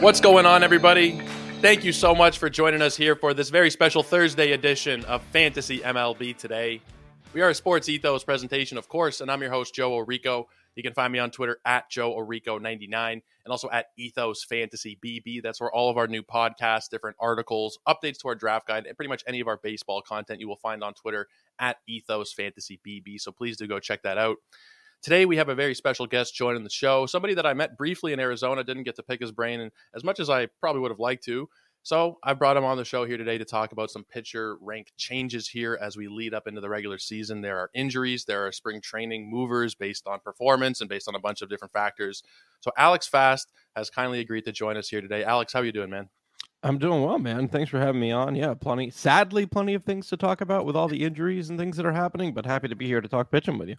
What's going on, everybody? Thank you so much for joining us here for this very special Thursday edition of Fantasy MLB today. We are a Sports Ethos presentation, of course, and I'm your host, Joe Orrico. You can find me on Twitter at Joe Orrico99 and also at Ethos Fantasy BB. That's where all of our new podcasts, different articles, updates to our draft guide, and pretty much any of our baseball content you will find on Twitter at Ethos Fantasy BB. So please do go check that out. Today, we have a very special guest joining the show, somebody that I met briefly in Arizona, didn't get to pick his brain and as much as I probably would have liked to. So I brought him on the show here today to talk about some pitcher rank changes here as we lead up into the regular season. There are injuries, there are spring training movers based on performance and based on a bunch of different factors. So Alex Fast has kindly agreed to join us here today. Alex, how are you doing, man? I'm doing well, man. Thanks for having me on. Yeah, plenty, sadly, plenty of things to talk about with all the injuries and things that are happening, but happy to be here to talk pitching with you.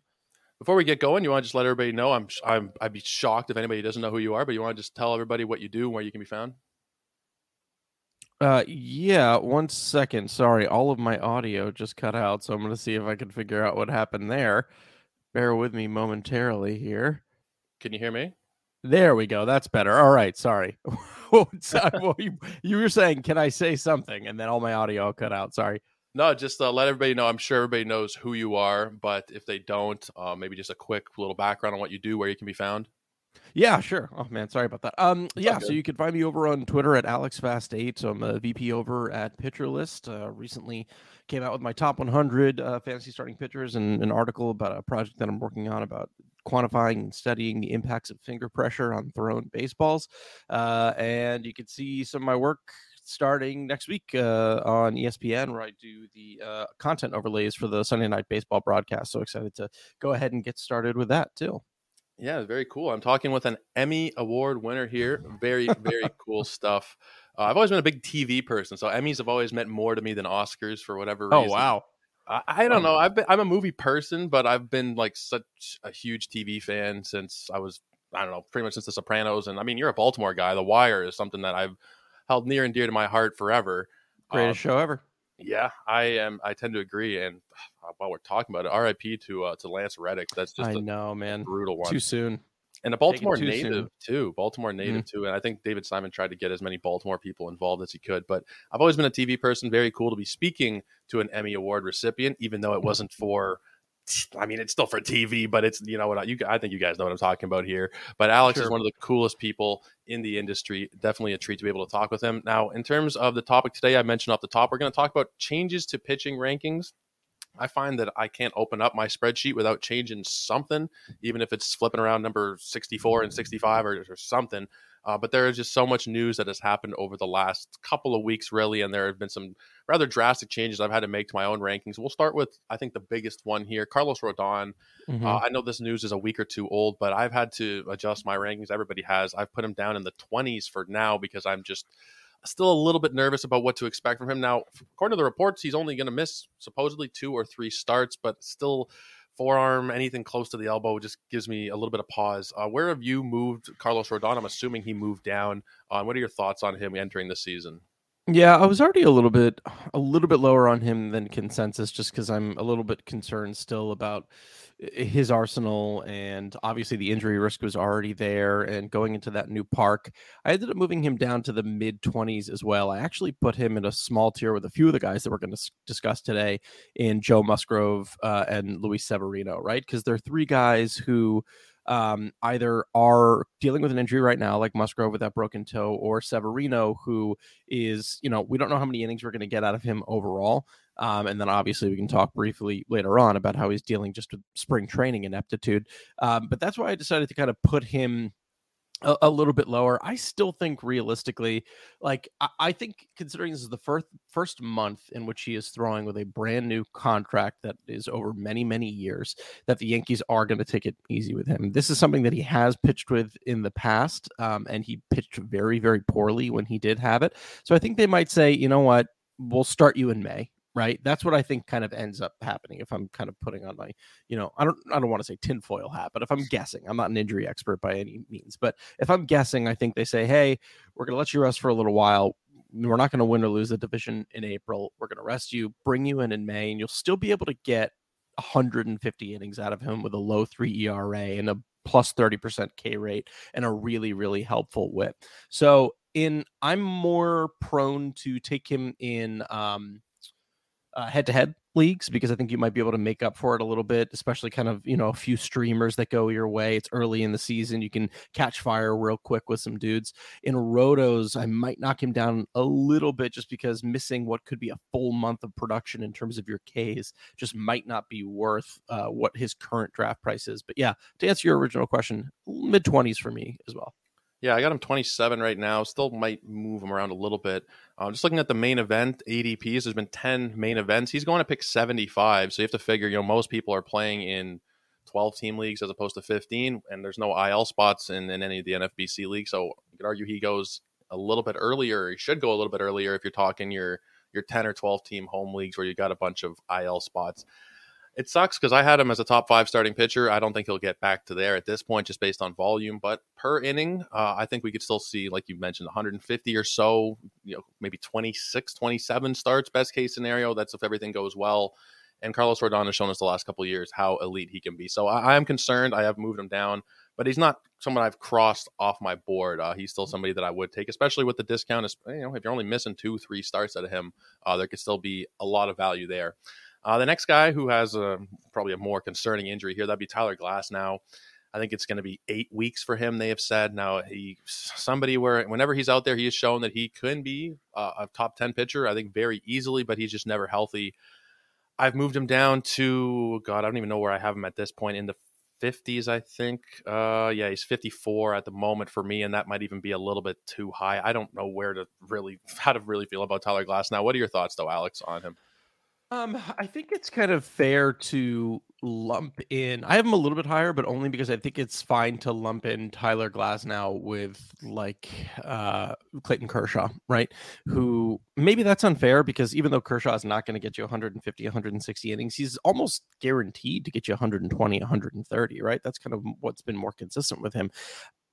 Before we get going, you want to just let everybody know? I'm, I'm, I'd be shocked if anybody doesn't know who you are, but you want to just tell everybody what you do and where you can be found. Uh, yeah. One second. Sorry, all of my audio just cut out, so I'm going to see if I can figure out what happened there. Bear with me momentarily here. Can you hear me? There we go. That's better. All right. Sorry. well, you, you were saying, can I say something? And then all my audio cut out. Sorry. No, just uh, let everybody know. I'm sure everybody knows who you are, but if they don't, uh, maybe just a quick little background on what you do, where you can be found. Yeah, sure. Oh man, sorry about that. Um, yeah, so you can find me over on Twitter at AlexFast8. So I'm a VP over at Pitcher List. Uh, recently came out with my top 100 uh, fantasy starting pitchers and an article about a project that I'm working on about quantifying and studying the impacts of finger pressure on thrown baseballs. Uh, and you can see some of my work starting next week uh, on ESPN, where I do the uh, content overlays for the Sunday Night Baseball broadcast. So excited to go ahead and get started with that too. Yeah, very cool. I'm talking with an Emmy Award winner here. Very, very cool stuff. Uh, I've always been a big TV person, so Emmys have always meant more to me than Oscars for whatever oh, reason. Oh wow! I, I don't know. I've been, I'm a movie person, but I've been like such a huge TV fan since I was I don't know, pretty much since The Sopranos. And I mean, you're a Baltimore guy. The Wire is something that I've held near and dear to my heart forever. Greatest um, show ever. Yeah, I am. I tend to agree. And uh, while we're talking about it, R.I.P. to uh, to Lance Reddick. That's just I know, man, brutal one. Too soon. And a Baltimore native soon. too. Baltimore native mm-hmm. too. And I think David Simon tried to get as many Baltimore people involved as he could. But I've always been a TV person. Very cool to be speaking to an Emmy Award recipient, even though it wasn't for I mean, it's still for TV, but it's you know what you I think you guys know what I'm talking about here. But Alex sure. is one of the coolest people in the industry. Definitely a treat to be able to talk with him. Now, in terms of the topic today, I mentioned off the top, we're going to talk about changes to pitching rankings. I find that I can't open up my spreadsheet without changing something, even if it's flipping around number 64 and 65 or, or something. Uh, but there is just so much news that has happened over the last couple of weeks, really, and there have been some rather drastic changes I've had to make to my own rankings. We'll start with, I think, the biggest one here Carlos Rodon. Mm-hmm. Uh, I know this news is a week or two old, but I've had to adjust my rankings. Everybody has. I've put him down in the 20s for now because I'm just still a little bit nervous about what to expect from him. Now, according to the reports, he's only going to miss supposedly two or three starts, but still forearm, anything close to the elbow just gives me a little bit of pause. Uh, where have you moved Carlos Rodon? I'm assuming he moved down. Uh, what are your thoughts on him entering the season? Yeah, I was already a little bit a little bit lower on him than consensus just cuz I'm a little bit concerned still about his arsenal and obviously the injury risk was already there and going into that new park. I ended up moving him down to the mid 20s as well. I actually put him in a small tier with a few of the guys that we're going to discuss today in joe musgrove uh, and luis severino right? Because they're three guys who um, either are dealing with an injury right now, like Musgrove with that broken toe, or Severino, who is, you know, we don't know how many innings we're going to get out of him overall. Um, and then obviously we can talk briefly later on about how he's dealing just with spring training ineptitude. Um, but that's why I decided to kind of put him a, a, little bit lower. I still think realistically, like I, I, think considering this is the first first month in which he is throwing with a brand new contract that is over many many years, that the Yankees are going to take it easy with him. This is something that he has pitched with in the past, um, and he pitched very very poorly when he did have it. So I think they might say, you know what, we'll start you in May right? That's what I think kind of ends up happening if I'm kind of putting on my, you know, I don't I don't want to say tinfoil hat, but if I'm guessing, I'm not an injury expert by any means, but if I'm guessing, I think they say, hey, we're gonna let you rest for a little while. We're not going to win or lose the division in April. We're going to rest you, bring you in in May, and you'll still be able to get 150 innings out of him with a low three ERA and a plus 30% K rate and a really, really helpful whip. So in I'm more prone to take him in um head to head leagues because I think you might be able to make up for it a little bit, especially kind of, you know, a few streamers that go your way. It's early in the season. You can catch fire real quick with some dudes. In rotos, I might knock him down a little bit just because missing what could be a full month of production in terms of your Ks just might not be worth uh, what his current draft price is. But yeah, to answer your original question, mid 20s for me as well. Yeah, I got him 27 right now. Still might move him around a little bit. Uh, just looking at the main event ADPs, there's been 10 main events. He's going to pick 75. So you have to figure, you know, most people are playing in 12 team leagues as opposed to 15, and there's no IL spots in, in any of the NFBC leagues. So you could argue he goes a little bit earlier. He should go a little bit earlier if you're talking your your 10 or 12 team home leagues where you got a bunch of IL spots it sucks because I had him as a top five starting pitcher. I don't think he'll get back to there at this point, just based on volume. But per inning, uh, I think we could still see, like you mentioned, 150 or so, you know, maybe 26, 27 starts, best case scenario. That's if everything goes well. And Carlos Rodon has shown us the last couple years how elite he can be. So I, am concerned. I have moved him down, but he's not someone I've crossed off my board. Uh, he's still somebody that I would take, especially with the discount. You know, if you're only missing two, three starts out of him, uh, there could still be a lot of value there. Uh, the next guy who has a, probably a more concerning injury here, that'd be Tyler Glasnow. I think it's going to be eight weeks for him. They have said now he somebody where whenever he's out there, he has shown that he can be uh, a top ten pitcher. I think very easily, but he's just never healthy. I've moved him down to God. I don't even know where I have him at this point in the 50s. I think. Uh, yeah, he's 54 at the moment for me, and that might even be a little bit too high. I don't know where to really how to really feel about Tyler Glasnow. What are your thoughts though, Alex, on him? Um, I think it's kind of fair to lump in. I have him a little bit higher, but only because I think it's fine to lump in Tyler Glasnow with like uh, Clayton Kershaw, right? Who maybe that's unfair because even though Kershaw is not going to get you 150, 160 innings, he's almost guaranteed to get you 120, 130, right? That's kind of what's been more consistent with him.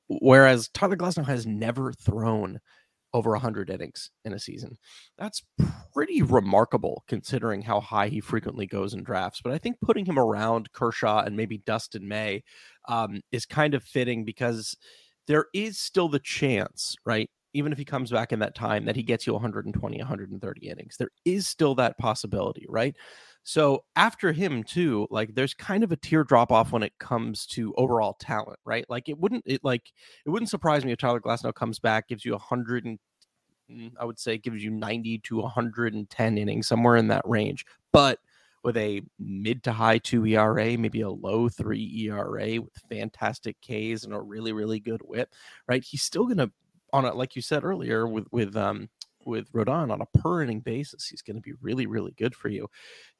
Whereas Tyler Glasnow has never thrown over 100 innings in a season. That's pretty remarkable considering how high he frequently goes in drafts. But I think putting him around Kershaw and maybe Dustin May um, is kind of fitting because there is still the chance, right? Even if he comes back in that time, that he gets you 120, 130 innings. There is still that possibility, right? So after him too, like there's kind of a tear drop off when it comes to overall talent, right? Like it wouldn't it like it wouldn't surprise me if Tyler Glasnow comes back, gives you a hundred and mm, I would say gives you 90 to 110 innings, somewhere in that range. But with a mid to high two ERA, maybe a low three ERA with fantastic Ks and a really, really good whip, right? He's still gonna on it, like you said earlier, with with um with Rodon on a per inning basis, he's going to be really, really good for you.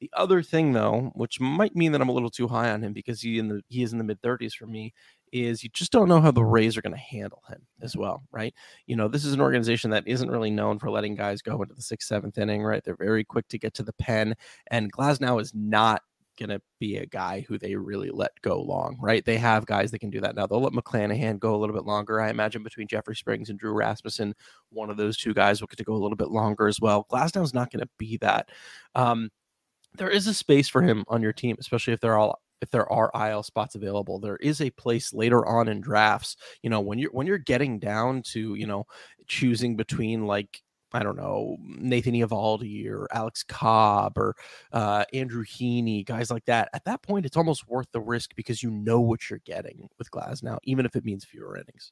The other thing, though, which might mean that I'm a little too high on him because he in the he is in the mid 30s for me, is you just don't know how the Rays are going to handle him as well, right? You know, this is an organization that isn't really known for letting guys go into the sixth, seventh inning, right? They're very quick to get to the pen, and Glasnow is not going to be a guy who they really let go long, right? They have guys that can do that now. They'll let McClanahan go a little bit longer. I imagine between Jeffrey Springs and Drew Rasmussen, one of those two guys will get to go a little bit longer as well. Glasnow's not going to be that. Um, there is a space for him on your team, especially if they're all if there are IL spots available. There is a place later on in drafts, you know, when you're when you're getting down to, you know, choosing between like I don't know, Nathan Eovaldi or Alex Cobb or uh, Andrew Heaney, guys like that, at that point, it's almost worth the risk because you know what you're getting with Glasnow, even if it means fewer innings.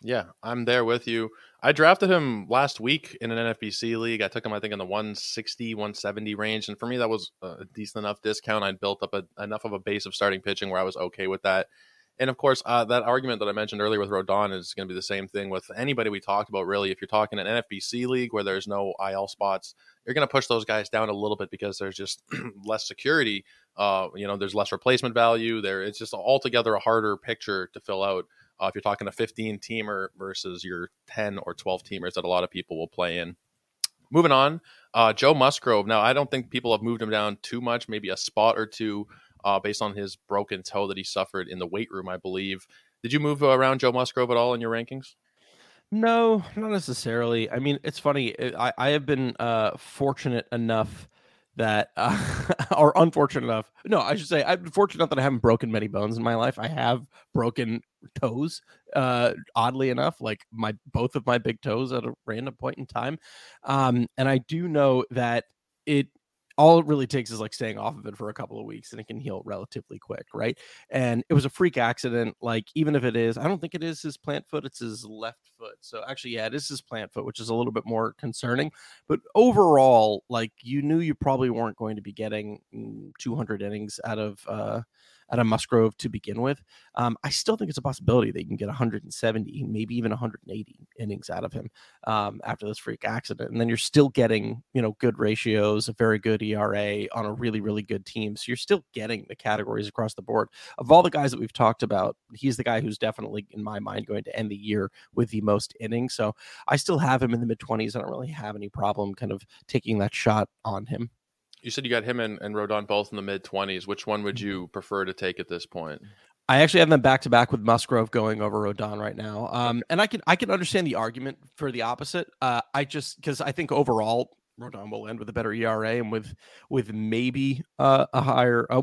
Yeah, I'm there with you. I drafted him last week in an NFBC league. I took him, I think, in the 160, 170 range. And for me, that was a decent enough discount. I'd built up a, enough of a base of starting pitching where I was okay with that. And of course, uh, that argument that I mentioned earlier with Rodon is going to be the same thing with anybody we talked about. Really, if you're talking an NFBC league where there's no IL spots, you're going to push those guys down a little bit because there's just less security. Uh, you know, there's less replacement value. There, it's just altogether a harder picture to fill out. Uh, if you're talking a 15 teamer versus your 10 or 12 teamers that a lot of people will play in. Moving on, uh, Joe Musgrove. Now, I don't think people have moved him down too much, maybe a spot or two uh, based on his broken toe that he suffered in the weight room, I believe. Did you move around Joe Musgrove at all in your rankings? No, not necessarily. I mean, it's funny. I, I have been uh, fortunate enough that, uh, or unfortunate enough. No, I should say I'm fortunate enough that I haven't broken many bones in my life. I have broken toes, uh, oddly enough, like my both of my big toes at a random point in time. Um, and I do know that it all it really takes is like staying off of it for a couple of weeks and it can heal relatively quick, right? And it was a freak accident. Like, even if it is, I don't think it is his plant foot, it's his left foot. So, actually, yeah, it is his plant foot, which is a little bit more concerning. But overall, like, you knew you probably weren't going to be getting mm, 200 innings out of, uh, out of Musgrove to begin with. Um, I still think it's a possibility that you can get 170, maybe even 180 innings out of him um, after this freak accident, and then you're still getting you know good ratios, a very good ERA on a really really good team. So you're still getting the categories across the board. Of all the guys that we've talked about, he's the guy who's definitely in my mind going to end the year with the most innings. So I still have him in the mid 20s. I don't really have any problem kind of taking that shot on him. You said you got him and, and Rodon both in the mid 20s. Which one would you mm-hmm. prefer to take at this point? I actually have them back to back with Musgrove going over Rodon right now. Um, and I can I can understand the argument for the opposite. Uh, I just because I think overall Rodon will end with a better ERA and with with maybe uh, a higher. Uh,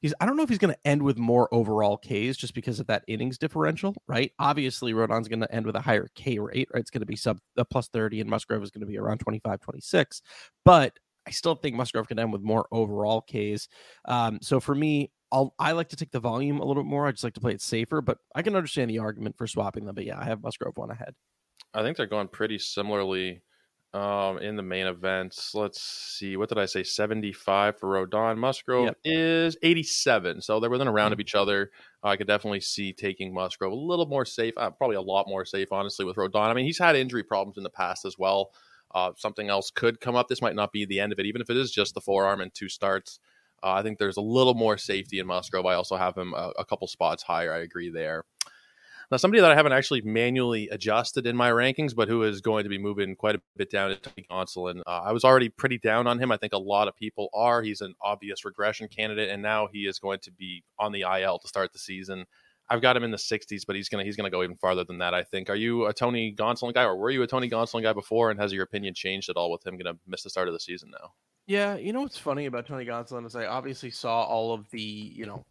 he's I don't know if he's going to end with more overall Ks just because of that innings differential, right? Obviously, Rodon's going to end with a higher K rate, right? It's going to be sub a plus 30 and Musgrove is going to be around 25, 26. But I still think Musgrove can end with more overall Ks. Um, so for me, I'll, I like to take the volume a little bit more. I just like to play it safer, but I can understand the argument for swapping them. But yeah, I have Musgrove one ahead. I think they're going pretty similarly um, in the main events. Let's see. What did I say? 75 for Rodon. Musgrove yep. is 87. So they're within a round mm-hmm. of each other. Uh, I could definitely see taking Musgrove a little more safe. Uh, probably a lot more safe, honestly, with Rodon. I mean, he's had injury problems in the past as well. Uh, something else could come up. This might not be the end of it, even if it is just the forearm and two starts. Uh, I think there's a little more safety in Musgrove. I also have him a, a, couple spots higher. I agree there. Now, somebody that I haven't actually manually adjusted in my rankings, but who is going to be moving quite a bit down is Tony Gonsolin. Uh, I was already pretty down on him. I think a lot of people are. He's an obvious regression candidate, and now he is going to be on the IL to start the season. I've got him in the 60s, but he's gonna he's gonna go even farther than that. I think. Are you a Tony Gonsolin guy, or were you a Tony Gonsolin guy before? And has your opinion changed at all with him gonna miss the start of the season now? Yeah, you know what's funny about Tony Gonsolin is I obviously saw all of the you know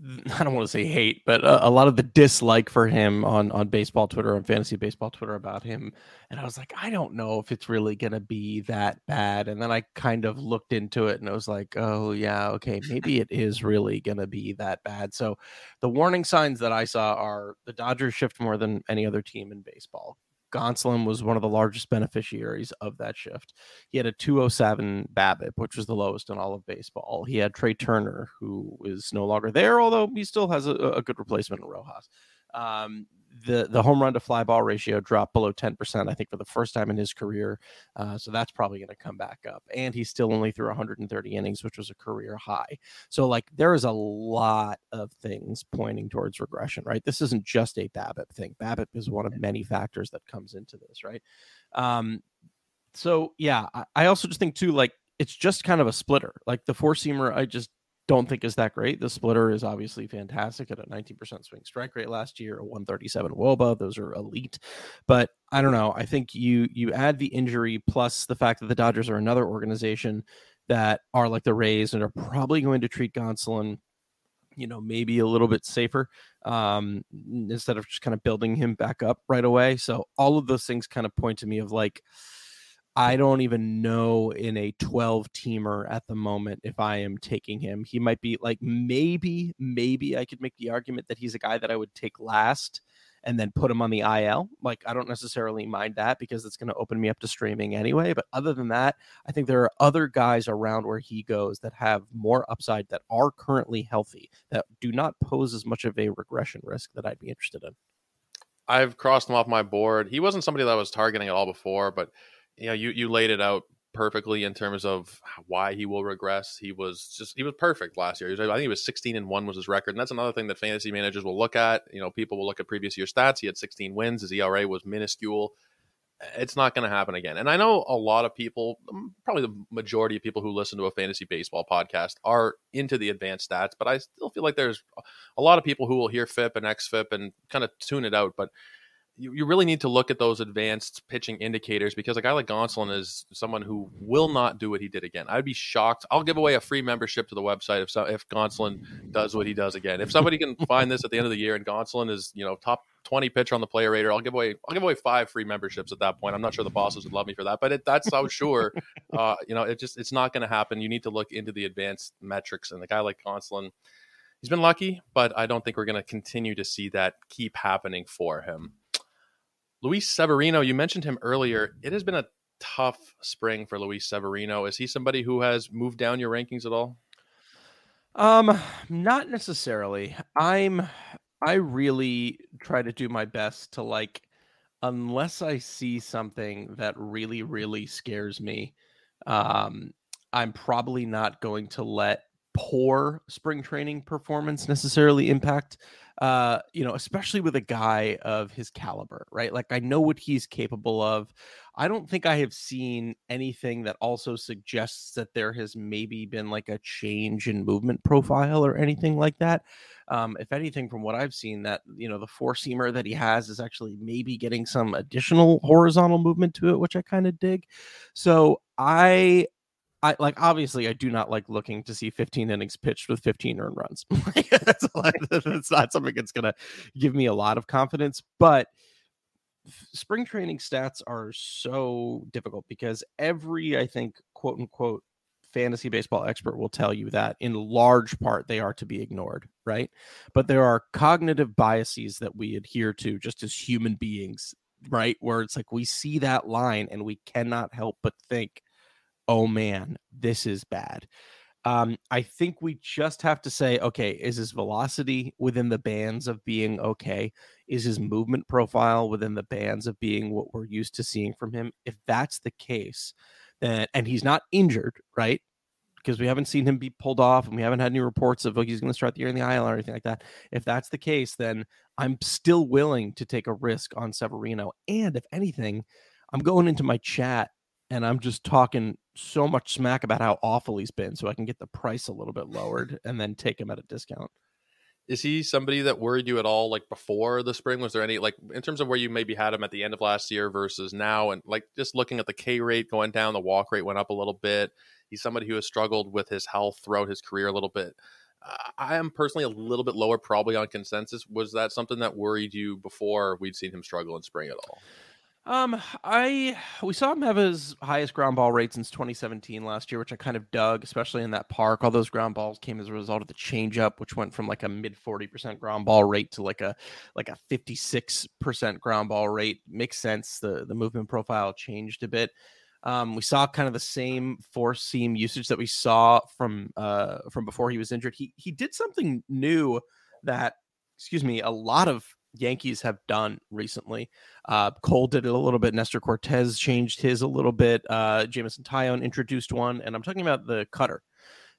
I don't want to say hate, but a, a, lot of the dislike for him on on baseball Twitter, on fantasy baseball Twitter about him, and I was like, I don't know if it's really gonna be that bad. And then I kind of looked into it, and I was like, oh yeah, okay, maybe it is really gonna be that bad. So, the warning signs that I saw are the Dodgers shift more than any other team in baseball. Gonsolin was one of the largest beneficiaries of that shift. He had a 207 BABIP, which was the lowest in all of baseball. He had Trea Turner, who is no longer there, although he still has a, a good replacement in Rojas. Um, the the home run to fly ball ratio dropped below 10%, I think, for the first time in his career. Uh, so that's probably going to come back up. And he still only threw 130 innings, which was a career high. So, like, there is a lot of things pointing towards regression, right? This isn't just a BABIP thing. BABIP is one of many factors that comes into this, right? Um, so, yeah, I, I also just think, too, like, it's just kind of a splitter. Like the four seamer, I just don't think is that great. The splitter is obviously fantastic at a 19% swing strike rate last year, a 137 woba. Those are elite. But I don't know. I think you you add the injury plus the fact that the Dodgers are another organization that are like the Rays and are probably going to treat Gonsolin you know, maybe a little bit safer um, instead of just kind of building him back up right away. So all of those things kind of point to me of like, I don't even know in a 12 teamer at the moment if I am taking him. He might be like maybe, maybe I could make the argument that he's a guy that I would take last and then put him on the IL. Like I don't necessarily mind that because it's going to open me up to streaming anyway. But other than that, I think there are other guys around where he goes that have more upside that are currently healthy that do not pose as much of a regression risk that I'd be interested in. I've crossed him off my board. He wasn't somebody that I was targeting at all before, but you know, you you laid it out perfectly in terms of why he will regress. He was just he was perfect last year. Was, I think he was 16 and 1 was his record. And that's another thing that fantasy managers will look at. You know, people will look at previous year stats. He had 16 wins, his ERA was minuscule. It's not going to happen again. And I know a lot of people, probably the majority of people who listen to a fantasy baseball podcast are into the advanced stats, but I still feel like there's a lot of people who will hear FIP and XFIP and kind of tune it out, but you, you really need to look at those advanced pitching indicators because a guy like Gonsolin is someone who will not do what he did again. I'd be shocked. I'll give away a free membership to the website if so, if Gonsolin does what he does again. If somebody can find this at the end of the year and Gonsolin is you know top 20 pitcher on the player rater, I'll give away I'll give away five free memberships at that point. I'm not sure the bosses would love me for that, but it, that's how sure. Uh, you know, it just it's not going to happen. You need to look into the advanced metrics, and the guy like Gonsolin. He's been lucky, but I don't think we're going to continue to see that keep happening for him. Luis Severino, you mentioned him earlier. It has been a tough spring for Luis Severino. Is he somebody who has moved down your rankings at all? Um, not necessarily. I'm I really try to do my best to like unless I see something that really really scares me, um I'm probably not going to let poor spring training performance necessarily impact uh, you know, especially with a guy of his caliber, right? Like I know what he's capable of. I don't think I have seen anything that also suggests that there has maybe been like a change in movement profile or anything like that. Um, if anything, from what I've seen, that you know the four seamer that he has is actually maybe getting some additional horizontal movement to it, which I kind of dig. So I I like obviously I do not like looking to see 15 innings pitched with 15 earned runs. that's, that's not something that's gonna give me a lot of confidence. But spring training stats are so difficult because every I think quote unquote fantasy baseball expert will tell you that in large part they are to be ignored, right? But there are cognitive biases that we adhere to just as human beings, right? Where it's like we see that line and we cannot help but think oh man, this is bad. Um, I think we just have to say, okay, is his velocity within the bands of being okay? Is his movement profile within the bands of being what we're used to seeing from him? If that's the case, then and he's not injured, right? Because we haven't seen him be pulled off and we haven't had any reports of oh, he's going to start the year in the IL or anything like that. If that's the case, then I'm still willing to take a risk on Severino. And if anything, I'm going into my chat and I'm just talking so much smack about how awful he's been so I can get the price a little bit lowered and then take him at a discount. Is he somebody that worried you at all like before the spring? Was there any like in terms of where you maybe had him at the end of last year versus now and like just looking at the K rate going down, the walk rate went up a little bit. He's somebody who has struggled with his health throughout his career a little bit. I am personally a little bit lower, probably on consensus. Was that something that worried you before we'd seen him struggle in spring at all? Um, I we saw him have his highest ground ball rate since 2017 last year, which I kind of dug, especially in that park. All those ground balls came as a result of the changeup, which went from like a mid 40% ground ball rate to like a like a 56% ground ball rate. Makes sense. The the movement profile changed a bit. Um, we saw kind of the same four seam usage that we saw from uh from before he was injured. He he did something new that excuse me, a lot of Yankees have done recently. Uh, Cole did it a little bit. Nestor Cortes changed his a little bit. Uh, Jameson Taillon introduced one, and I'm talking about the cutter.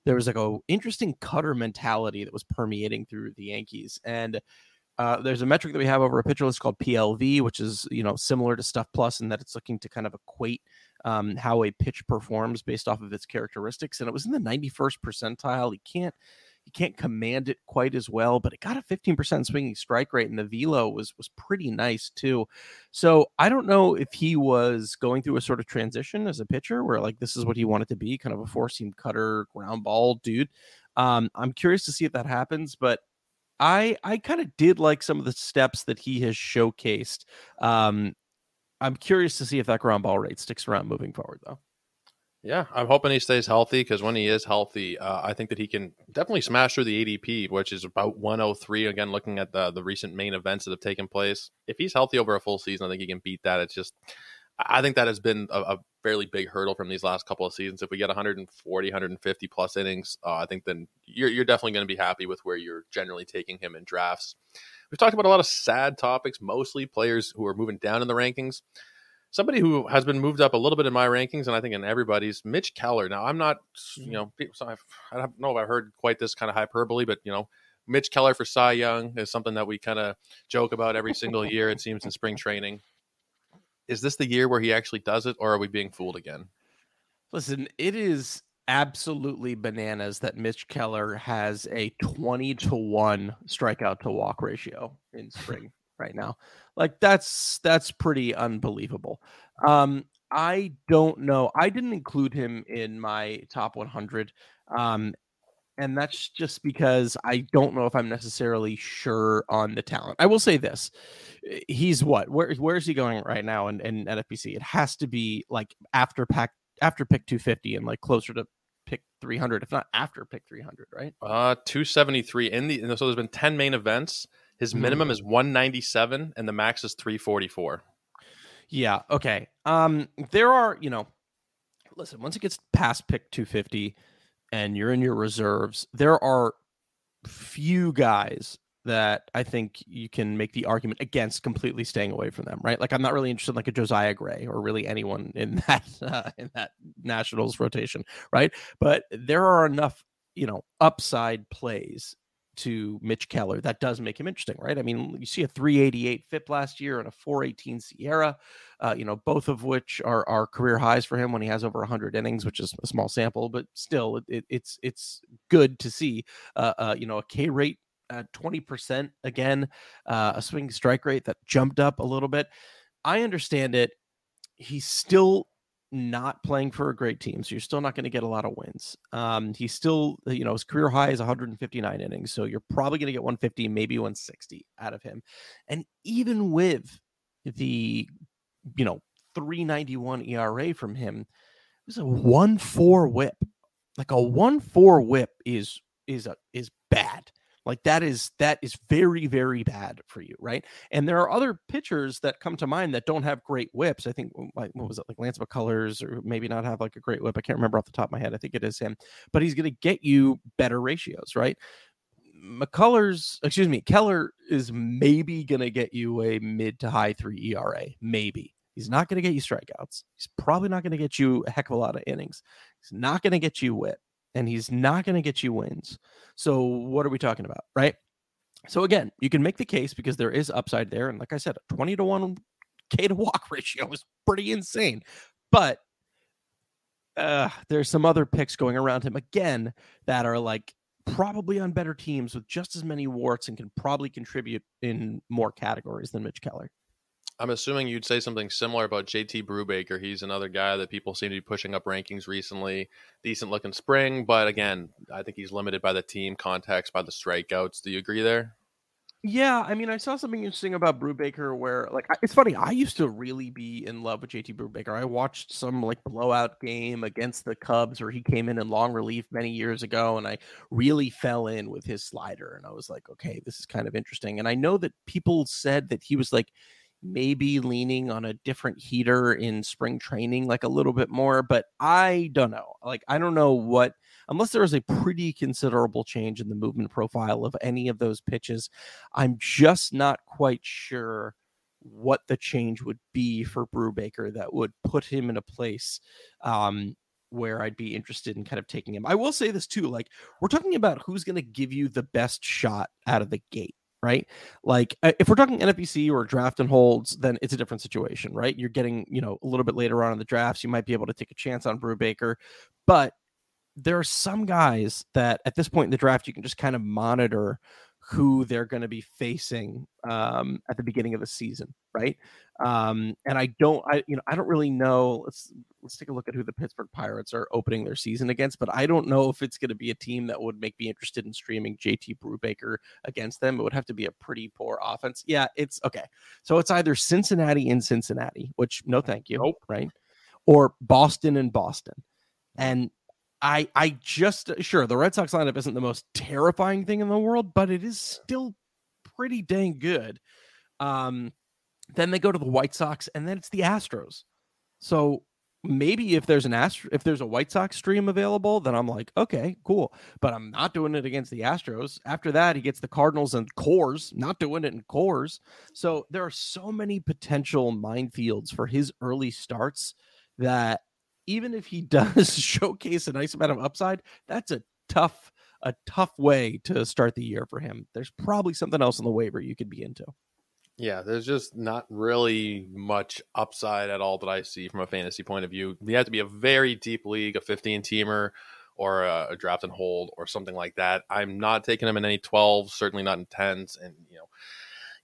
There was like a interesting cutter mentality that was permeating through the Yankees, and uh, there's a metric that we have over a pitcher list called PLV, which is you know similar to Stuff Plus in that it's looking to kind of equate um, how a pitch performs based off of its characteristics, and it was in the 91st percentile. He can't he can't command it quite as well, but it got a 15% swinging strike rate, and the velo was was pretty nice too. So I don't know if he was going through a sort of transition as a pitcher, where like this is what he wanted to be, kind of a four seam cutter, ground ball dude. Um, I'm curious to see if that happens, but I I kind of did like some of the steps that he has showcased. Um, I'm curious to see if that ground ball rate sticks around moving forward, though. Yeah, I'm hoping he stays healthy because when he is healthy, uh, I think that he can definitely smash through the ADP, which is about 103. Again, looking at the the recent main events that have taken place, if he's healthy over a full season, I think he can beat that. It's just, I think that has been a, a fairly big hurdle from these last couple of seasons. If we get 140, 150 plus innings, uh, I think then you're you're definitely going to be happy with where you're generally taking him in drafts. We've talked about a lot of sad topics, mostly players who are moving down in the rankings somebody who has been moved up a little bit in my rankings, and I think in everybody's, Mitch Keller. Now, I'm not, you mm-hmm. know, I don't know if I heard quite this kind of hyperbole, but you know, Mitch Keller for Cy Young is something that we kind of joke about every single year. It seems in spring training. Is this the year where he actually does it, or are we being fooled again? Listen, it is absolutely bananas that Mitch Keller has a 20 to 1 strikeout to walk ratio in spring right now. Like that's that's pretty unbelievable. Um, I don't know. I didn't include him in my top 100. Um, and that's just because I don't know if I'm necessarily sure on the talent. I will say this: eh, he's what? Where where is he going right now And in, in NFBC? It has to be like after pack after pick 250 and like closer to pick 300, if not after pick 300, right? Uh, 273 in the so there's been 10 main events. His mm-hmm. minimum is 197 and the max is 344. Yeah. Okay. Um, there are, you know, listen, once it gets past pick 250 and you're in your reserves, there are few guys that I think you can make the argument against completely staying away from them, right? Like I'm not really interested in like a Josiah Gray or really anyone in that uh, in that Nationals rotation, right? But there are enough, you know, upside plays to Mitch Keller, that does make him interesting, right? I mean, you see a 388 FIP last year and a 418 SIERA, uh, you know, both of which are, are career highs for him when he has over 100 innings, which is a small sample, but still, it, it's it's good to see, uh, uh, you know, a K rate at 20% again, uh, a swing strike rate that jumped up a little bit. I understand it. He's still not playing for a great team, so you're still not going to get a lot of wins. Um, he's still, you know, his career high is 159 innings, so you're probably going to get 150, maybe 160 out of him. And even with the, you know, 391 ERA from him, it was a one four WHIP. Like a one four WHIP is is a is bad. Like that is that is very very bad for you, right? And there are other pitchers that come to mind that don't have great whips. I think um, like what was it like Lance McCullers or maybe not have like a great whip. I can't remember off the top of my head. I think it is him, but he's going to get you better ratios, right? McCullers, excuse me, Keller is maybe going to get you a mid to high three ERA, maybe. He's not going to get you strikeouts. He's probably not going to get you a heck of a lot of innings. He's not going to get you whip and he's not going to get you wins. So what are we talking about, right? So again, you can make the case because there is upside there, and like I said, a twenty to one K to walk ratio is pretty insane. But uh, there's some other picks going around him again that are like probably on better teams with just as many warts and can probably contribute in more categories than Mitch Keller. I'm assuming you'd say something similar about JT Brubaker. He's another guy that people seem to be pushing up rankings recently. Decent looking spring, but again, I think he's limited by the team context, by the strikeouts. Do you agree there? Yeah, I mean, I saw something interesting about Brubaker where, like, it's funny. I used to really be in love with JT Brubaker. I watched some like blowout game against the Cubs where he came in in long relief many years ago, and I really fell in with his slider. And I was like, okay, this is kind of interesting. And I know that people said that he was like maybe leaning on a different heater in spring training, like a little bit more. But I don't know. Like, I don't know what, unless there is a pretty considerable change in the movement profile of any of those pitches, I'm just not quite sure what the change would be for Brubaker that would put him in a place um, where I'd be interested in kind of taking him. I will say this too like, we're talking about who's going to give you the best shot out of the gate right? Like uh, if we're talking NFBC or draft and holds, then it's a different situation, right? You're getting, you know, a little bit later on in the drafts, you might be able to take a chance on Brubaker, but there are some guys that at this point in the draft you can just kind of monitor who they're going to be facing um, at the beginning of the season, right? Um, and I don't, I you know, I don't really know. Let's let's take a look at who the Pittsburgh Pirates are opening their season against. But I don't know if it's going to be a team that would make me interested in streaming JT Brubaker against them. It would have to be a pretty poor offense. Yeah, it's okay. So it's either Cincinnati in Cincinnati, which no, thank you, nope. right, or Boston in Boston. And I I just sure the Red Sox lineup isn't the most terrifying thing in the world, but it is still pretty dang good. Um, then they go to the White Sox, and then it's the Astros. So maybe if there's an Astro, if there's a White Sox stream available, then I'm like, okay, cool. But I'm not doing it against the Astros. After that, he gets the Cardinals and Coors, not doing it in Coors. So there are so many potential minefields for his early starts that even if he does showcase a nice amount of upside, that's a tough, a tough way to start the year for him. There's probably something else on the waiver you could be into. Yeah, there's just not really much upside at all that I see from a fantasy point of view. You have to be a very deep league, a 15 teamer, or a, a draft and hold, or something like that. I'm not taking him in any 12s, certainly not in 10s, and you know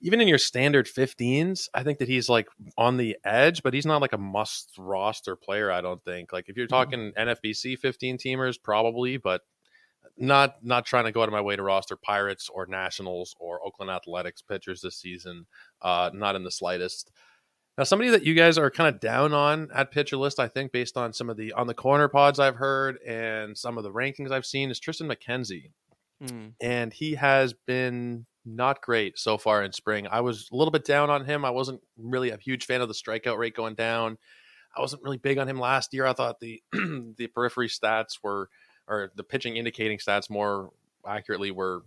even in your standard 15s, I think that he's like on the edge, but he's not like a must roster player. I don't think. Like if you're mm-hmm. talking. NFBC 15 teamers, probably, but not not trying to go out of my way to roster Pirates or Nationals or Oakland Athletics pitchers this season. Uh, not in the slightest. Now, somebody that you guys are kind of down on at pitcher list, I think, based on some of the on the corner pods I've heard and some of the rankings I've seen, is Triston McKenzie, mm. and he has been not great so far in spring. I was a little bit down on him. I wasn't really a huge fan of the strikeout rate going down. I wasn't really big on him last year. I thought the the periphery stats were or the pitching indicating stats more accurately were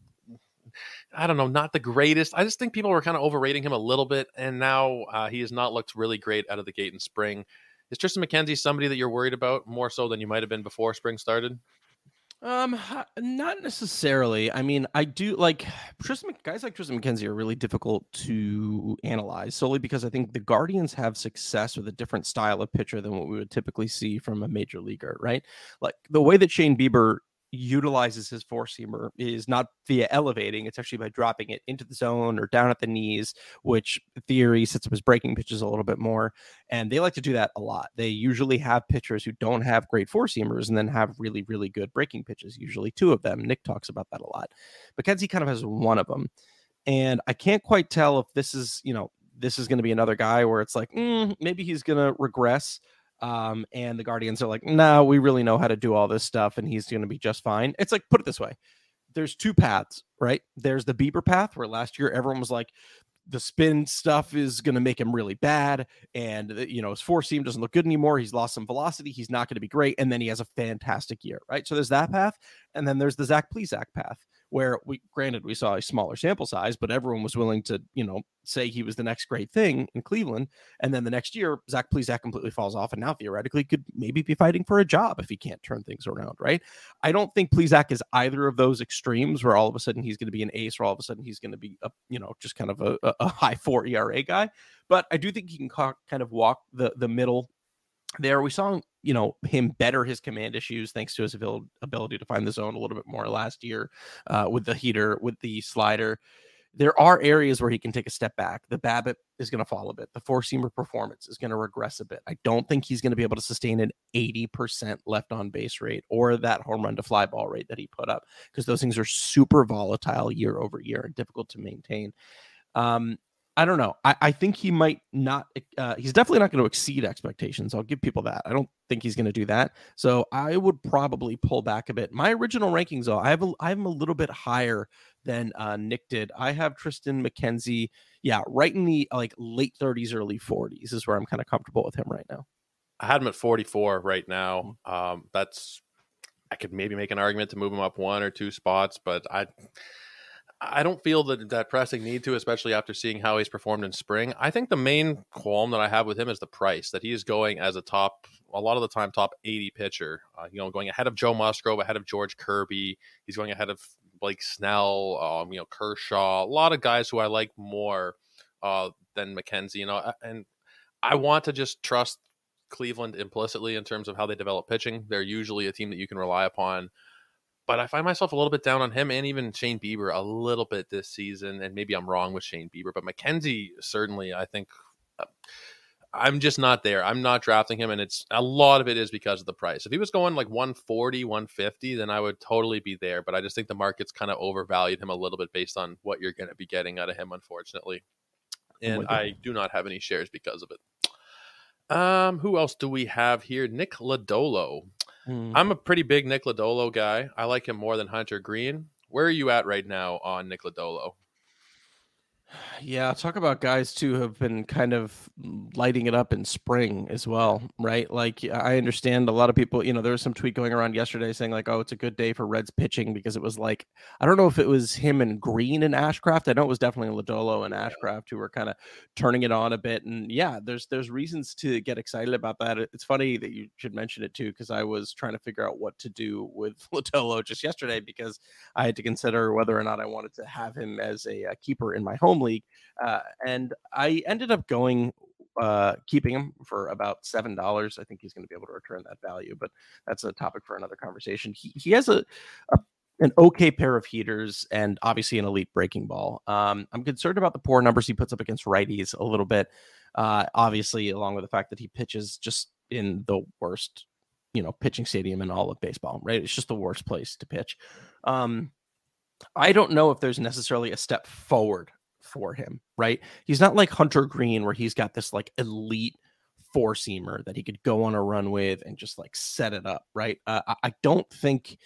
I don't know, not the greatest. I just think people were kind of overrating him a little bit, and now uh, he has not looked really great out of the gate in spring. Is Triston McKenzie somebody that you're worried about more so than you might have been before spring started? Um, not necessarily. I mean, I do like Triston. Guys like Triston McKenzie are really difficult to analyze solely because I think the Guardians have success with a different style of pitcher than what we would typically see from a major leaguer, right? Like the way that Shane Bieber utilizes his four seamer is not via elevating, it's actually by dropping it into the zone or down at the knees, which theory sets up his breaking pitches a little bit more. And they like to do that a lot. They usually have pitchers who don't have great four seamers and then have really, really good breaking pitches, usually two of them. Nick talks about that a lot. McKenzie kind of has one of them. And I can't quite tell if this is, you know, this is going to be another guy where it's like, mm, maybe he's going to regress um, and the Guardians are like, no, nah, we really know how to do all this stuff, and he's going to be just fine. It's like, put it this way there's two paths, right? There's the Bieber path, where last year everyone was like, the spin stuff is going to make him really bad. And, you know, his four seam doesn't look good anymore. He's lost some velocity. He's not going to be great. And then he has a fantastic year, right? So there's that path. And then there's the Zach Plesac path, where we granted we saw a smaller sample size, but everyone was willing to, you know, say he was the next great thing in Cleveland. And then the next year, Zach Plesac completely falls off and now theoretically could maybe be fighting for a job if he can't turn things around, right? I don't think Plesac is either of those extremes where all of a sudden he's going to be an ace or all of a sudden he's going to be a, you know, just kind of a, a high four ERA guy. But I do think he can kind of walk the the middle there we saw you know him better his command issues thanks to his ability to find the zone a little bit more last year uh, with the heater with the slider. There are areas where he can take a step back. The BABIP is going to fall a bit. The four seamer performance is going to regress a bit. I don't think he's going to be able to sustain an 80% left on base rate or that home run to fly ball rate that he put up because those things are super volatile year over year and difficult to maintain. Um, I don't know. I, I think he might not. Uh, he's definitely not going to exceed expectations. I'll give people that. I don't think he's going to do that. So I would probably pull back a bit. My original rankings, though, I have a, I'm a little bit higher than uh, Nick did. I have Triston McKenzie, yeah, right in the like late 30s, early 40s is where I'm kind of comfortable with him right now. I had him at 44 right now. Mm. Um, that's I could maybe make an argument to move him up one or two spots, but I I don't feel that that pressing need to, especially after seeing how he's performed in spring. I think the main qualm that I have with him is the price that he is going as a top, a lot of the time, top 80 pitcher. Uh, you know, going ahead of Joe Musgrove, ahead of George Kirby. He's going ahead of Blake Snell, um, you know, Kershaw. A lot of guys who I like more uh, than McKenzie. You know, and I want to just trust Cleveland implicitly in terms of how they develop pitching. They're usually a team that you can rely upon but I find myself a little bit down on him and even Shane Bieber a little bit this season. And maybe I'm wrong with Shane Bieber, but McKenzie certainly, I think. Uh, I'm just not there. I'm not drafting him, and it's a lot of it is because of the price. If he was going like 140, 150, then I would totally be there. But I just think the market's kind of overvalued him a little bit based on what you're going to be getting out of him, unfortunately. And I do not have any shares because of it. Um, who else do we have here? Nick Lodolo. Mm. I'm a pretty big Nick Lodolo guy. I like him more than Hunter Greene. Where are you at right now on Nick Lodolo? Yeah, talk about guys too who have been kind of lighting it up in spring as well, right? Like I understand a lot of people, you know, there was some tweet going around yesterday saying like, "Oh, it's a good day for Reds pitching" because it was like I don't know if it was him and Greene and Ashcraft. I know it was definitely Lodolo and Ashcraft who were kind of turning it on a bit. And yeah, there's there's reasons to get excited about that. It's funny that you should mention it too because I was trying to figure out what to do with Lodolo just yesterday because I had to consider whether or not I wanted to have him as a, a keeper in my home league uh, and I ended up going uh, keeping him for about seven dollars. I think he's going to be able to return that value, but that's a topic for another conversation. He he has a, a an okay pair of heaters and obviously an elite breaking ball. Um, I'm concerned about the poor numbers he puts up against righties a little bit. Uh, obviously, along with the fact that he pitches just in the worst, you know, pitching stadium in all of baseball. Right, it's just the worst place to pitch. Um, I don't know if there's necessarily a step forward for him, right? He's not like Hunter Greene, where he's got this like elite four seamer that he could go on a run with and just like set it up, right? Uh, I don't think,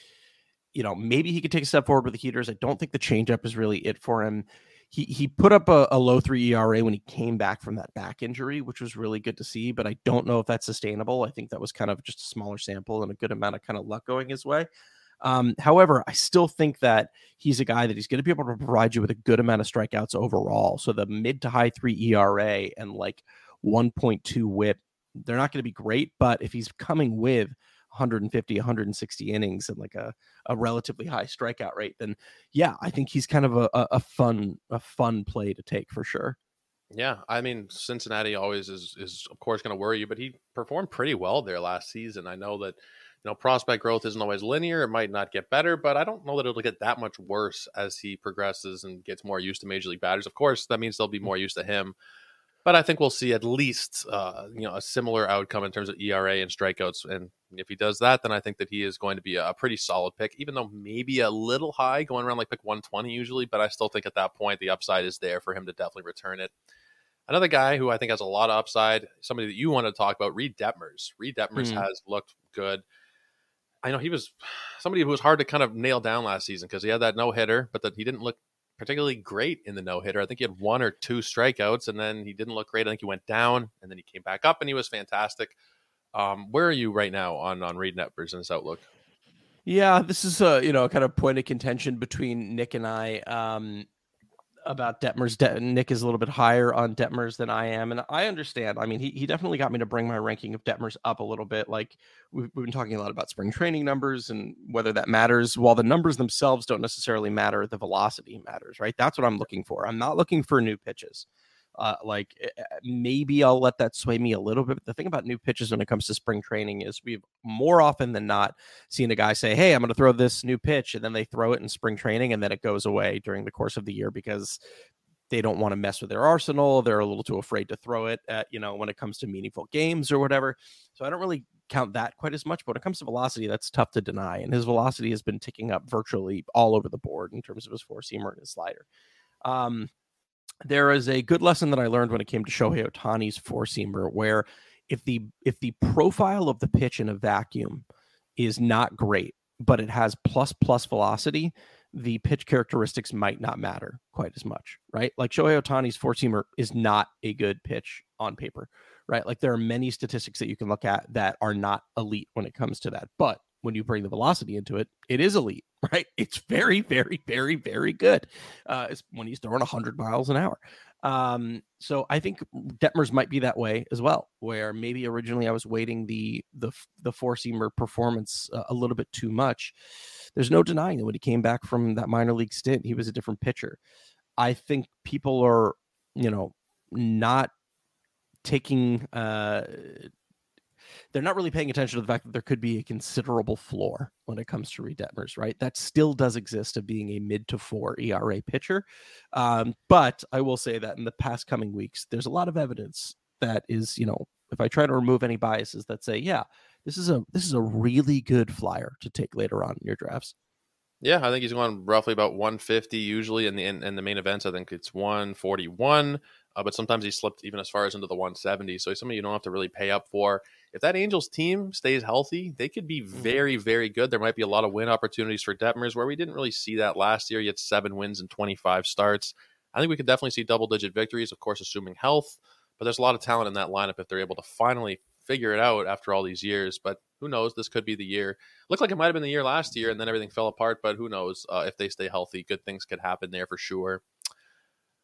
you know, maybe he could take a step forward with the heaters. I don't think the changeup is really it for him. He he put up a, a low three ERA when he came back from that back injury, which was really good to see. But I don't know if that's sustainable. I think that was kind of just a smaller sample and a good amount of kind of luck going his way. Um, however, I still think that he's a guy that he's going to be able to provide you with a good amount of strikeouts overall. So the mid to high three ERA and like 1.2 whip, they're not going to be great, but if he's coming with 150, 160 innings and like a, a relatively high strikeout rate, then yeah, I think he's kind of a, a fun, a fun play to take for sure. Yeah, I mean Cincinnati always is is of course going to worry you, but he performed pretty well there last season. I know that you know, prospect growth isn't always linear. It might not get better, but I don't know that it'll get that much worse as he progresses and gets more used to major league batters. Of course, that means they'll be more used to him. But I think we'll see at least uh, you know a similar outcome in terms of ERA and strikeouts. And if he does that, then I think that he is going to be a pretty solid pick, even though maybe a little high, going around like pick 120 usually. But I still think at that point the upside is there for him to definitely return it. Another guy who I think has a lot of upside, somebody that you want to talk about, Reid Detmers. Reid Detmers mm. has looked good. I know he was somebody who was hard to kind of nail down last season because he had that no hitter, but that he didn't look particularly great in the no hitter. I think he had one or two strikeouts, and then he didn't look great. I think he went down, and then he came back up, and he was fantastic. Um, where are you right now on on Detmers and his outlook? Yeah, this is a you know kind of point of contention between Nick and I. Um, about Detmers. De- Nick is a little bit higher on Detmers than I am, and I understand. I mean, he he definitely got me to bring my ranking of Detmers up a little bit. Like we've, we've been talking a lot about spring training numbers and whether that matters. While the numbers themselves don't necessarily matter, the velocity matters, right? That's what I'm looking for. I'm not looking for new pitches. Uh, like eh, eh, maybe I'll let that sway me a little bit. But the thing about new pitches when it comes to spring training is we've more often than not seen a guy say, "Hey, I'm going to throw this new pitch," and then they throw it in spring training, and then it goes away during the course of the year because they don't want to mess with their arsenal. They're a little too afraid to throw it at you know when it comes to meaningful games or whatever. So I don't really count that quite as much. But when it comes to velocity, that's tough to deny. And his velocity has been ticking up virtually all over the board in terms of his four seamer and his slider. Um, there is a good lesson that I learned when it came to Shohei Ohtani's four seamer, where if the if the profile of the pitch in a vacuum is not great, but it has plus plus velocity, the pitch characteristics might not matter quite as much, right? Like Shohei Ohtani's four seamer is not a good pitch on paper, right? Like there are many statistics that you can look at that are not elite when it comes to that, but when you bring the velocity into it, it is elite, right? It's very, very, very, very good. Uh, it's when he's throwing 100 miles an hour. Um, so I think Detmers might be that way as well, where maybe originally I was weighting the the the four seamer performance uh, a little bit too much. There's no denying that when he came back from that minor league stint, he was a different pitcher. I think people are, you know, not taking uh they're not really paying attention to the fact that there could be a considerable floor when it comes to Reid Detmers, right? That still does exist of being a mid to four ERA pitcher. Um, but I will say that in the past coming weeks, there's a lot of evidence that is, you know, if I try to remove any biases that say, yeah, this is a this is a really good flyer to take later on in your drafts. Yeah, I think he's going roughly about 150 usually in the in, in the main events. I think it's 141, uh, but sometimes he slipped even as far as into the 170. So he's somebody you don't have to really pay up for. If that Angels team stays healthy, they could be mm-hmm. very, very good. There might be a lot of win opportunities for Detmers where we didn't really see that last year. He had seven wins and 25 starts. I think we could definitely see double digit victories, of course, assuming health. But there's a lot of talent in that lineup if they're able to finally figure it out after all these years. But who knows? This could be the year. Looked like it might have been the year last year, and then everything fell apart. But who knows? Uh, if they stay healthy, good things could happen there for sure.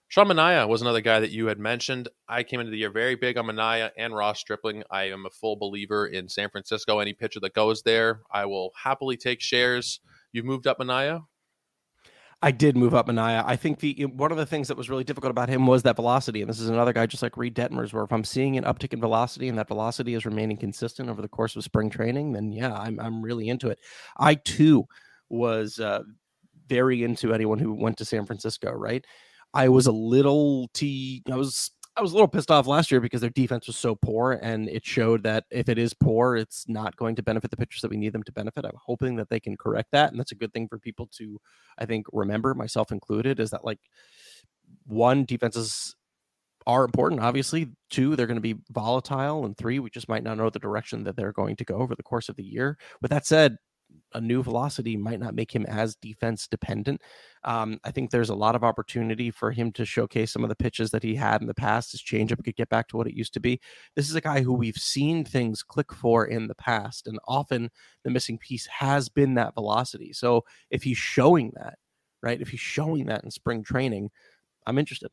Sean Manaea was another guy that you had mentioned. I came into the year very big on Manaea and Ross Stripling. I am a full believer in San Francisco. Any pitcher that goes there, I will happily take shares. You've moved up Manaea. I did move up Manaea. I think the one of the things that was really difficult about him was that velocity. And this is another guy just like Reid Detmers, where if I'm seeing an uptick in velocity and that velocity is remaining consistent over the course of spring training, then yeah, I'm I'm really into it. I too was uh, very into anyone who went to San Francisco. Right, I was a little t. I was I was a little pissed off last year because their defense was so poor, and it showed that if it is poor, it's not going to benefit the pitchers that we need them to benefit. I'm hoping that they can correct that, and that's a good thing for people to, I think, remember, myself included, is that like one defenses are important, obviously. Two, they're going to be volatile, and three, we just might not know the direction that they're going to go over the course of the year. With that said, a new velocity might not make him as defense dependent. Um, I think there's a lot of opportunity for him to showcase some of the pitches that he had in the past. His changeup could get back to what it used to be. This is a guy who we've seen things click for in the past, and often the missing piece has been that velocity. So if he's showing that, right, if he's showing that in spring training, I'm interested.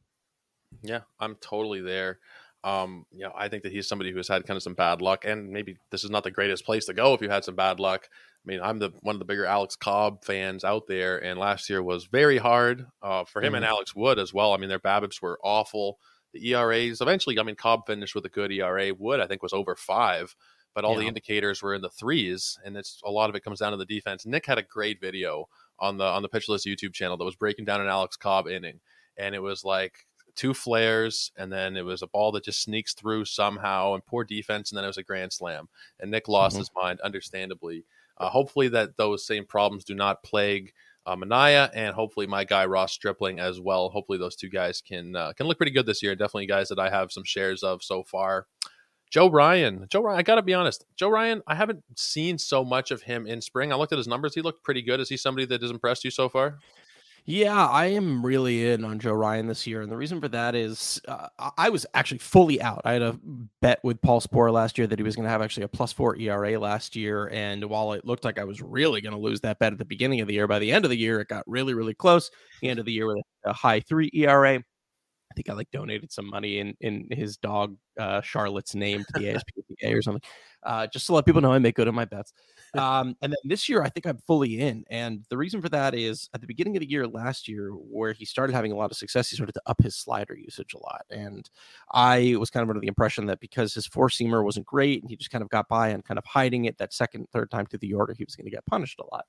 Yeah, I'm totally there. Um, you know, I think that he's somebody who has had kind of some bad luck, and maybe this is not the greatest place to go if you had some bad luck. I mean, I'm the one of the bigger Alex Cobb fans out there, and last year was very hard uh, for him mm-hmm. and Alex Wood as well. I mean, their BABIPs were awful. The ERAs eventually, I mean, Cobb finished with a good ERA. Wood, I think, was over five, but all yeah. the indicators were in the threes, and it's a lot of it comes down to the defense. Nick had a great video on the on the Pitcher List YouTube channel that was breaking down an Alex Cobb inning, and it was like two flares, and then it was a ball that just sneaks through somehow, and poor defense, and then it was a grand slam. And Nick lost mm-hmm. his mind, understandably. Uh, hopefully, that those same problems do not plague uh, Manaea, and hopefully my guy Ross Stripling as well. Hopefully, those two guys can uh, can look pretty good this year. Definitely guys that I have some shares of so far. Joe Ryan, Joe Ryan. I got to be honest, Joe Ryan. I haven't seen so much of him in spring. I looked at his numbers; he looked pretty good. Is he somebody that has impressed you so far? Yeah, I am really in on Joe Ryan this year, and the reason for that is uh, I was actually fully out. I had a bet with Paul Sporer last year that he was going to have actually a plus four ERA last year, and while it looked like I was really going to lose that bet at the beginning of the year, by the end of the year it got really, really close. The end of the year with a high three ERA. I think I like donated some money in in his dog uh, Charlotte's name to the ASPCA or something, uh, just to let people know I make good on my bets. Um, and then this year, I think I'm fully in. And the reason for that is at the beginning of the year last year, where he started having a lot of success, he started to up his slider usage a lot. And I was kind of under the impression that because his four seamer wasn't great and he just kind of got by and kind of hiding it that second, third time through the order, he was going to get punished a lot.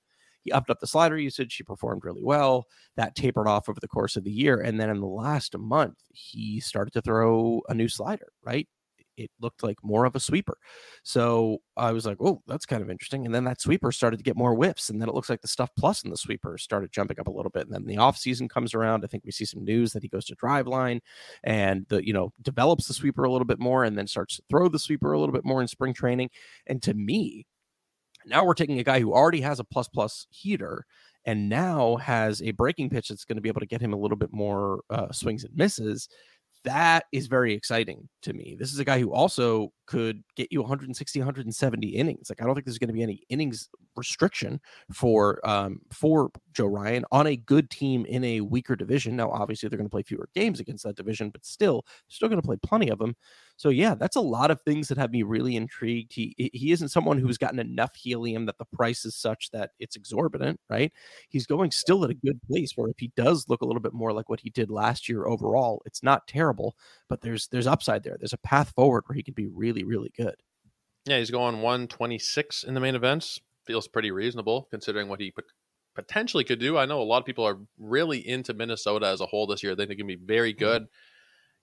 He upped up the slider usage. He performed really well. That tapered off over the course of the year. And then in the last month, he started to throw a new slider, right? It looked like more of a sweeper. So I was like, oh, that's kind of interesting. And then that sweeper started to get more whiffs. And then it looks like the stuff plus in the sweeper started jumping up a little bit. And then the off season comes around. I think we see some news that he goes to Driveline and the, you know, develops the sweeper a little bit more and then starts to throw the sweeper a little bit more in spring training. And to me, now we're taking a guy who already has a plus plus heater and now has a breaking pitch that's going to be able to get him a little bit more uh, swings and misses that is very exciting to me. This is a guy who also could get you 160, 170 innings. Like I don't think there's going to be any innings restriction for um for Joe Ryan on a good team in a weaker division. Now, obviously, they're going to play fewer games against that division, but still, still going to play plenty of them. So yeah, that's a lot of things that have me really intrigued. He he isn't someone who's gotten enough helium that the price is such that it's exorbitant, right? He's going still at a good place where if he does look a little bit more like what he did last year overall, it's not terrible, but there's there's upside there. There's a path forward where he can be really really good. Yeah, he's going 126 in the main events. Feels pretty reasonable considering what he potentially could do. I know a lot of people are really into Minnesota as a whole this year. They think they can be very mm-hmm. good. Mm-hmm.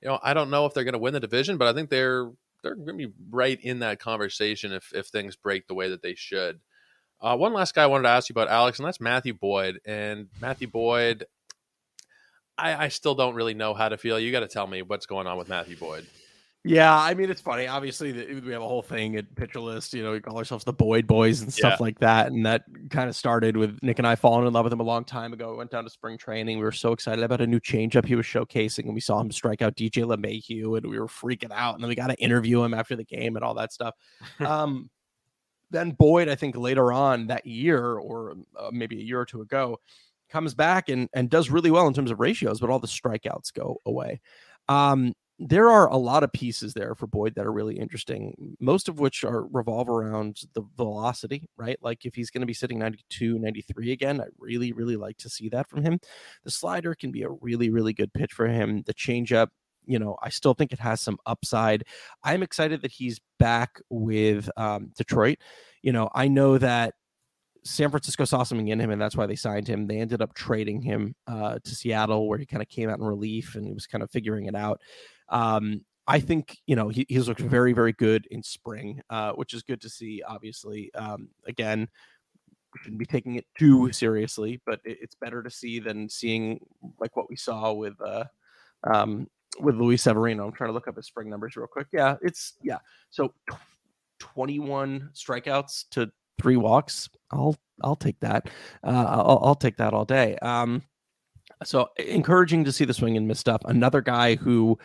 You know, I don't know if they're going to win the division, but I think they're they're going to be right in that conversation if if things break the way that they should. Uh, one last guy I wanted to ask you about, Alex, and that's Matthew Boyd. And Matthew Boyd, I, I still don't really know how to feel. You got to tell me what's going on with Matthew Boyd. Yeah, I mean it's funny. Obviously, we have a whole thing at Pitcher List. You know, we call ourselves the Boyd Boys and stuff yeah. like that, and that kind of started with Nick and I falling in love with him a long time ago. We went down to spring training. We were so excited about a new changeup he was showcasing, and we saw him strike out DJ LeMahieu, and we were freaking out. And then we got to interview him after the game and all that stuff. um, then Boyd, I think later on that year, or uh, maybe a year or two ago, comes back and and does really well in terms of ratios, but all the strikeouts go away. Um, there are a lot of pieces there for Boyd that are really interesting, most of which are revolve around the velocity, right? Like if he's going to be sitting 92, 93 again, I really, really like to see that from him. The slider can be a really, really good pitch for him. The changeup, you know, I still think it has some upside. I'm excited that he's back with um, Detroit. You know, I know that San Francisco saw something in him, and that's why they signed him. They ended up trading him uh, to Seattle, where he kind of came out in relief and he was kind of figuring it out. Um, I think you know he, he's looked very very good in spring, uh, which is good to see. Obviously, um, again, shouldn't be taking it too seriously, but it, it's better to see than seeing like what we saw with uh, um, with Luis Severino. I'm trying to look up his spring numbers real quick. Yeah, it's yeah. So 21 strikeouts to three walks. I'll I'll take that. Uh, I'll, I'll take that all day. Um, so encouraging to see the swing and miss stuff. Another guy who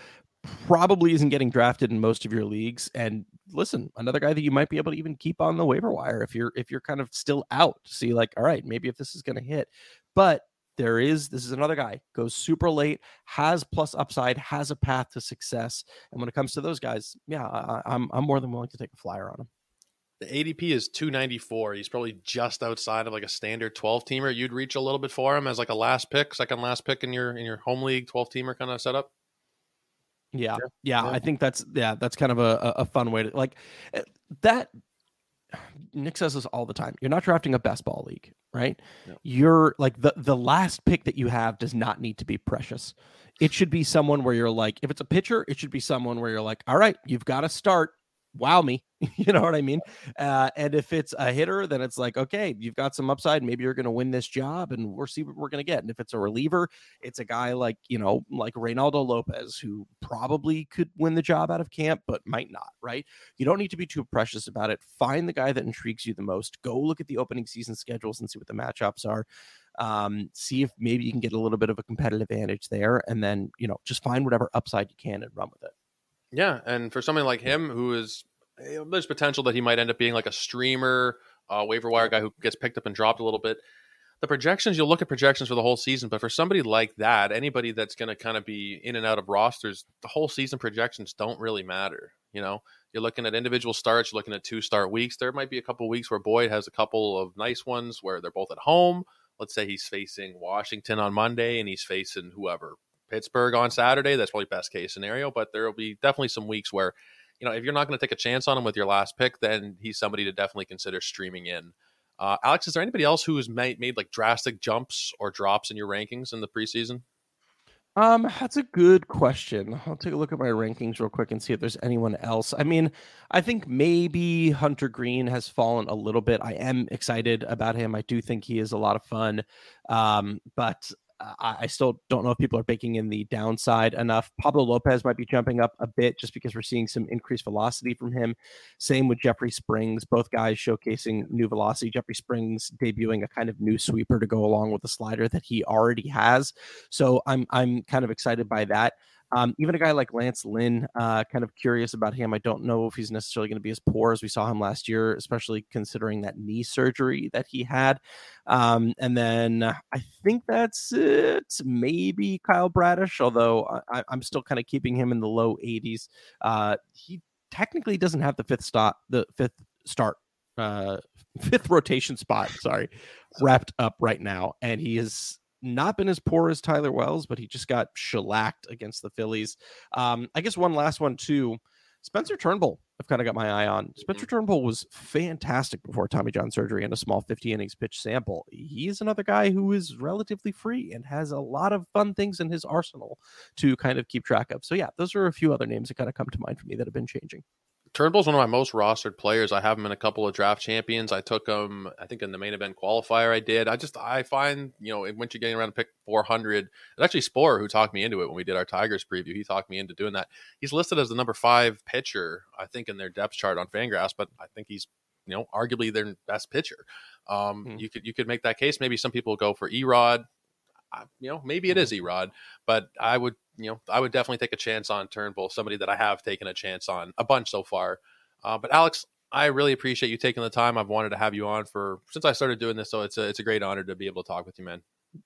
probably isn't getting drafted in most of your leagues and listen another guy that you might be able to even keep on the waiver wire if you're if you're kind of still out see like all right maybe if this is going to hit but there is this is another guy goes super late has plus upside has a path to success and when it comes to those guys yeah I, I'm, I'm more than willing to take a flyer on him the ADP is 294. He's probably just outside of like a standard 12 teamer. You'd reach a little bit for him as like a last pick, second last pick in your in your home league 12 teamer kind of setup. Yeah, yeah, yeah, I think that's yeah, that's kind of a, a fun way to like eh, that. Nick says this all the time. You're not drafting a best ball league, right? Yeah. You're like the the last pick that you have does not need to be precious. It should be someone where you're like, if it's a pitcher, it should be someone where you're like, all right, you've got to start wow me. you know what I mean? Uh, and if it's a hitter, then it's like, okay, you've got some upside. Maybe you're going to win this job, and we'll see what we're going to get. And if it's a reliever, it's a guy like you know, like Reynaldo Lopez, who probably could win the job out of camp, but might not. Right? You don't need to be too precious about it. Find the guy that intrigues you the most. Go look at the opening season schedules and see what the matchups are. Um, see if maybe you can get a little bit of a competitive advantage there, and then you know, just find whatever upside you can and run with it. Yeah, and for somebody like him who is there's potential that he might end up being like a streamer, uh, waiver wire guy who gets picked up and dropped a little bit. The projections, you'll look at projections for the whole season, but for somebody like that, anybody that's going to kind of be in and out of rosters, the whole season projections don't really matter. You know, you're looking at individual starts, you're looking at two start weeks. There might be a couple weeks where Boyd has a couple of nice ones where they're both at home. Let's say he's facing Washington on Monday and he's facing whoever, Pittsburgh on Saturday. That's probably best case scenario, but there will be definitely some weeks where you know, if you're not going to take a chance on him with your last pick, then he's somebody to definitely consider streaming in. Uh, Alex, is there anybody else who's made, made like drastic jumps or drops in your rankings in the preseason? Um, that's a good question. I'll take a look at my rankings real quick and see if there's anyone else. I mean, I think maybe Hunter Greene has fallen a little bit. I am excited about him. I do think he is a lot of fun. Um, but I, still don't know if people are baking in the downside enough. Pablo Lopez might be jumping up a bit just because we're seeing some increased velocity from him. Same with Jeffrey Springs, both guys showcasing new velocity. Jeffrey Springs debuting a kind of new sweeper to go along with the slider that he already has. So I'm I'm kind of excited by that. Um, even a guy like Lance Lynn, uh, kind of curious about him. I don't know if he's necessarily going to be as poor as we saw him last year, especially considering that knee surgery that he had. Um, and then I think that's it. Maybe Kyle Bradish, although I, am still kind of keeping him in the low 80s. Uh, he technically doesn't have the fifth stop, the fifth start uh fifth rotation spot sorry wrapped up right now and he is not been as poor as Tyler Wells, but he just got shellacked against the Phillies. Um, I guess one last one too. Spencer Turnbull, I've kind of got my eye on. Spencer mm-hmm. Turnbull was fantastic before Tommy John surgery and a small 50 innings pitch sample. He's another guy who is relatively free and has a lot of fun things in his arsenal to kind of keep track of. So, yeah, those are a few other names that kind of come to mind for me that have been changing. Turnbull's one of my most rostered players. I have him in a couple of draft champions. I took him, I think, in the main event qualifier. I did. I just, I find, you know, once you're getting around to pick 400, it's actually Sporer who talked me into it when we did our Tigers preview. He talked me into doing that. He's listed as the number five pitcher, I think, in their depth chart on Fangraphs, but I think he's, you know, arguably their best pitcher. Um, mm-hmm. You could you could make that case. Maybe some people go for Erod. You know, maybe it is mm-hmm. Erod, but I would you know, I would definitely take a chance on Turnbull, somebody that I have taken a chance on a bunch so far. Uh, but Alex, I really appreciate you taking the time. I've wanted to have you on for since I started doing this, so it's a it's a great honor to be able to talk with you, man.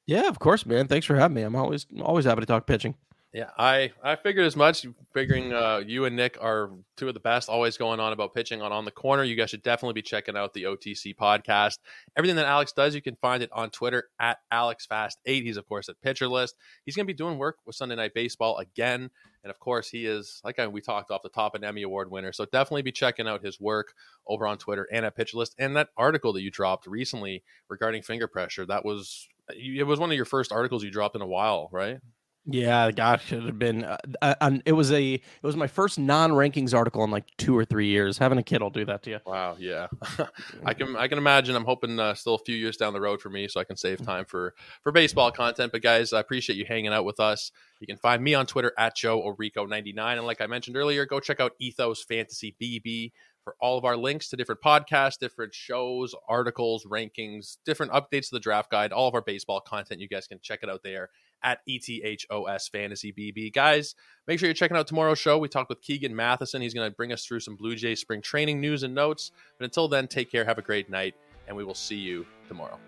Yeah, of course, man. Thanks for having me. I'm always always happy to talk pitching. Yeah, I I figured as much. Figuring uh, you and Nick are two of the best, always going on about pitching on on the corner. You guys should definitely be checking out the OTC podcast. Everything that Alex does, you can find it on Twitter at AlexFast8. He's of course at Pitcher List. He's going to be doing work with Sunday Night Baseball again, and of course he is like we talked off the top an Emmy Award winner. So definitely be checking out his work over on Twitter and at Pitcher List. And that article that you dropped recently regarding finger pressure that was it was one of your first articles you dropped in a while, right? Yeah, gosh, it had been. Uh, uh, it was a. It was my first non-rankings article in like two or three years. Having a kid will do that to you. Wow. Yeah, I can. I can imagine. I'm hoping uh, still a few years down the road for me, so I can save mm. time for for baseball content. But guys, I appreciate you hanging out with us. You can find me on Twitter at Joe Orrico99, and like I mentioned earlier, go check out Ethos Fantasy BB for all of our links to different podcasts, different shows, articles, rankings, different updates to the draft guide, all of our baseball content. You guys can check it out there at ETHOS Fantasy BB. Guys, make sure you're checking out tomorrow's show. We talked with Keegan Matheson. He's going to bring us through some Blue Jays spring training news and notes. But until then, take care, have a great night, and we will see you tomorrow.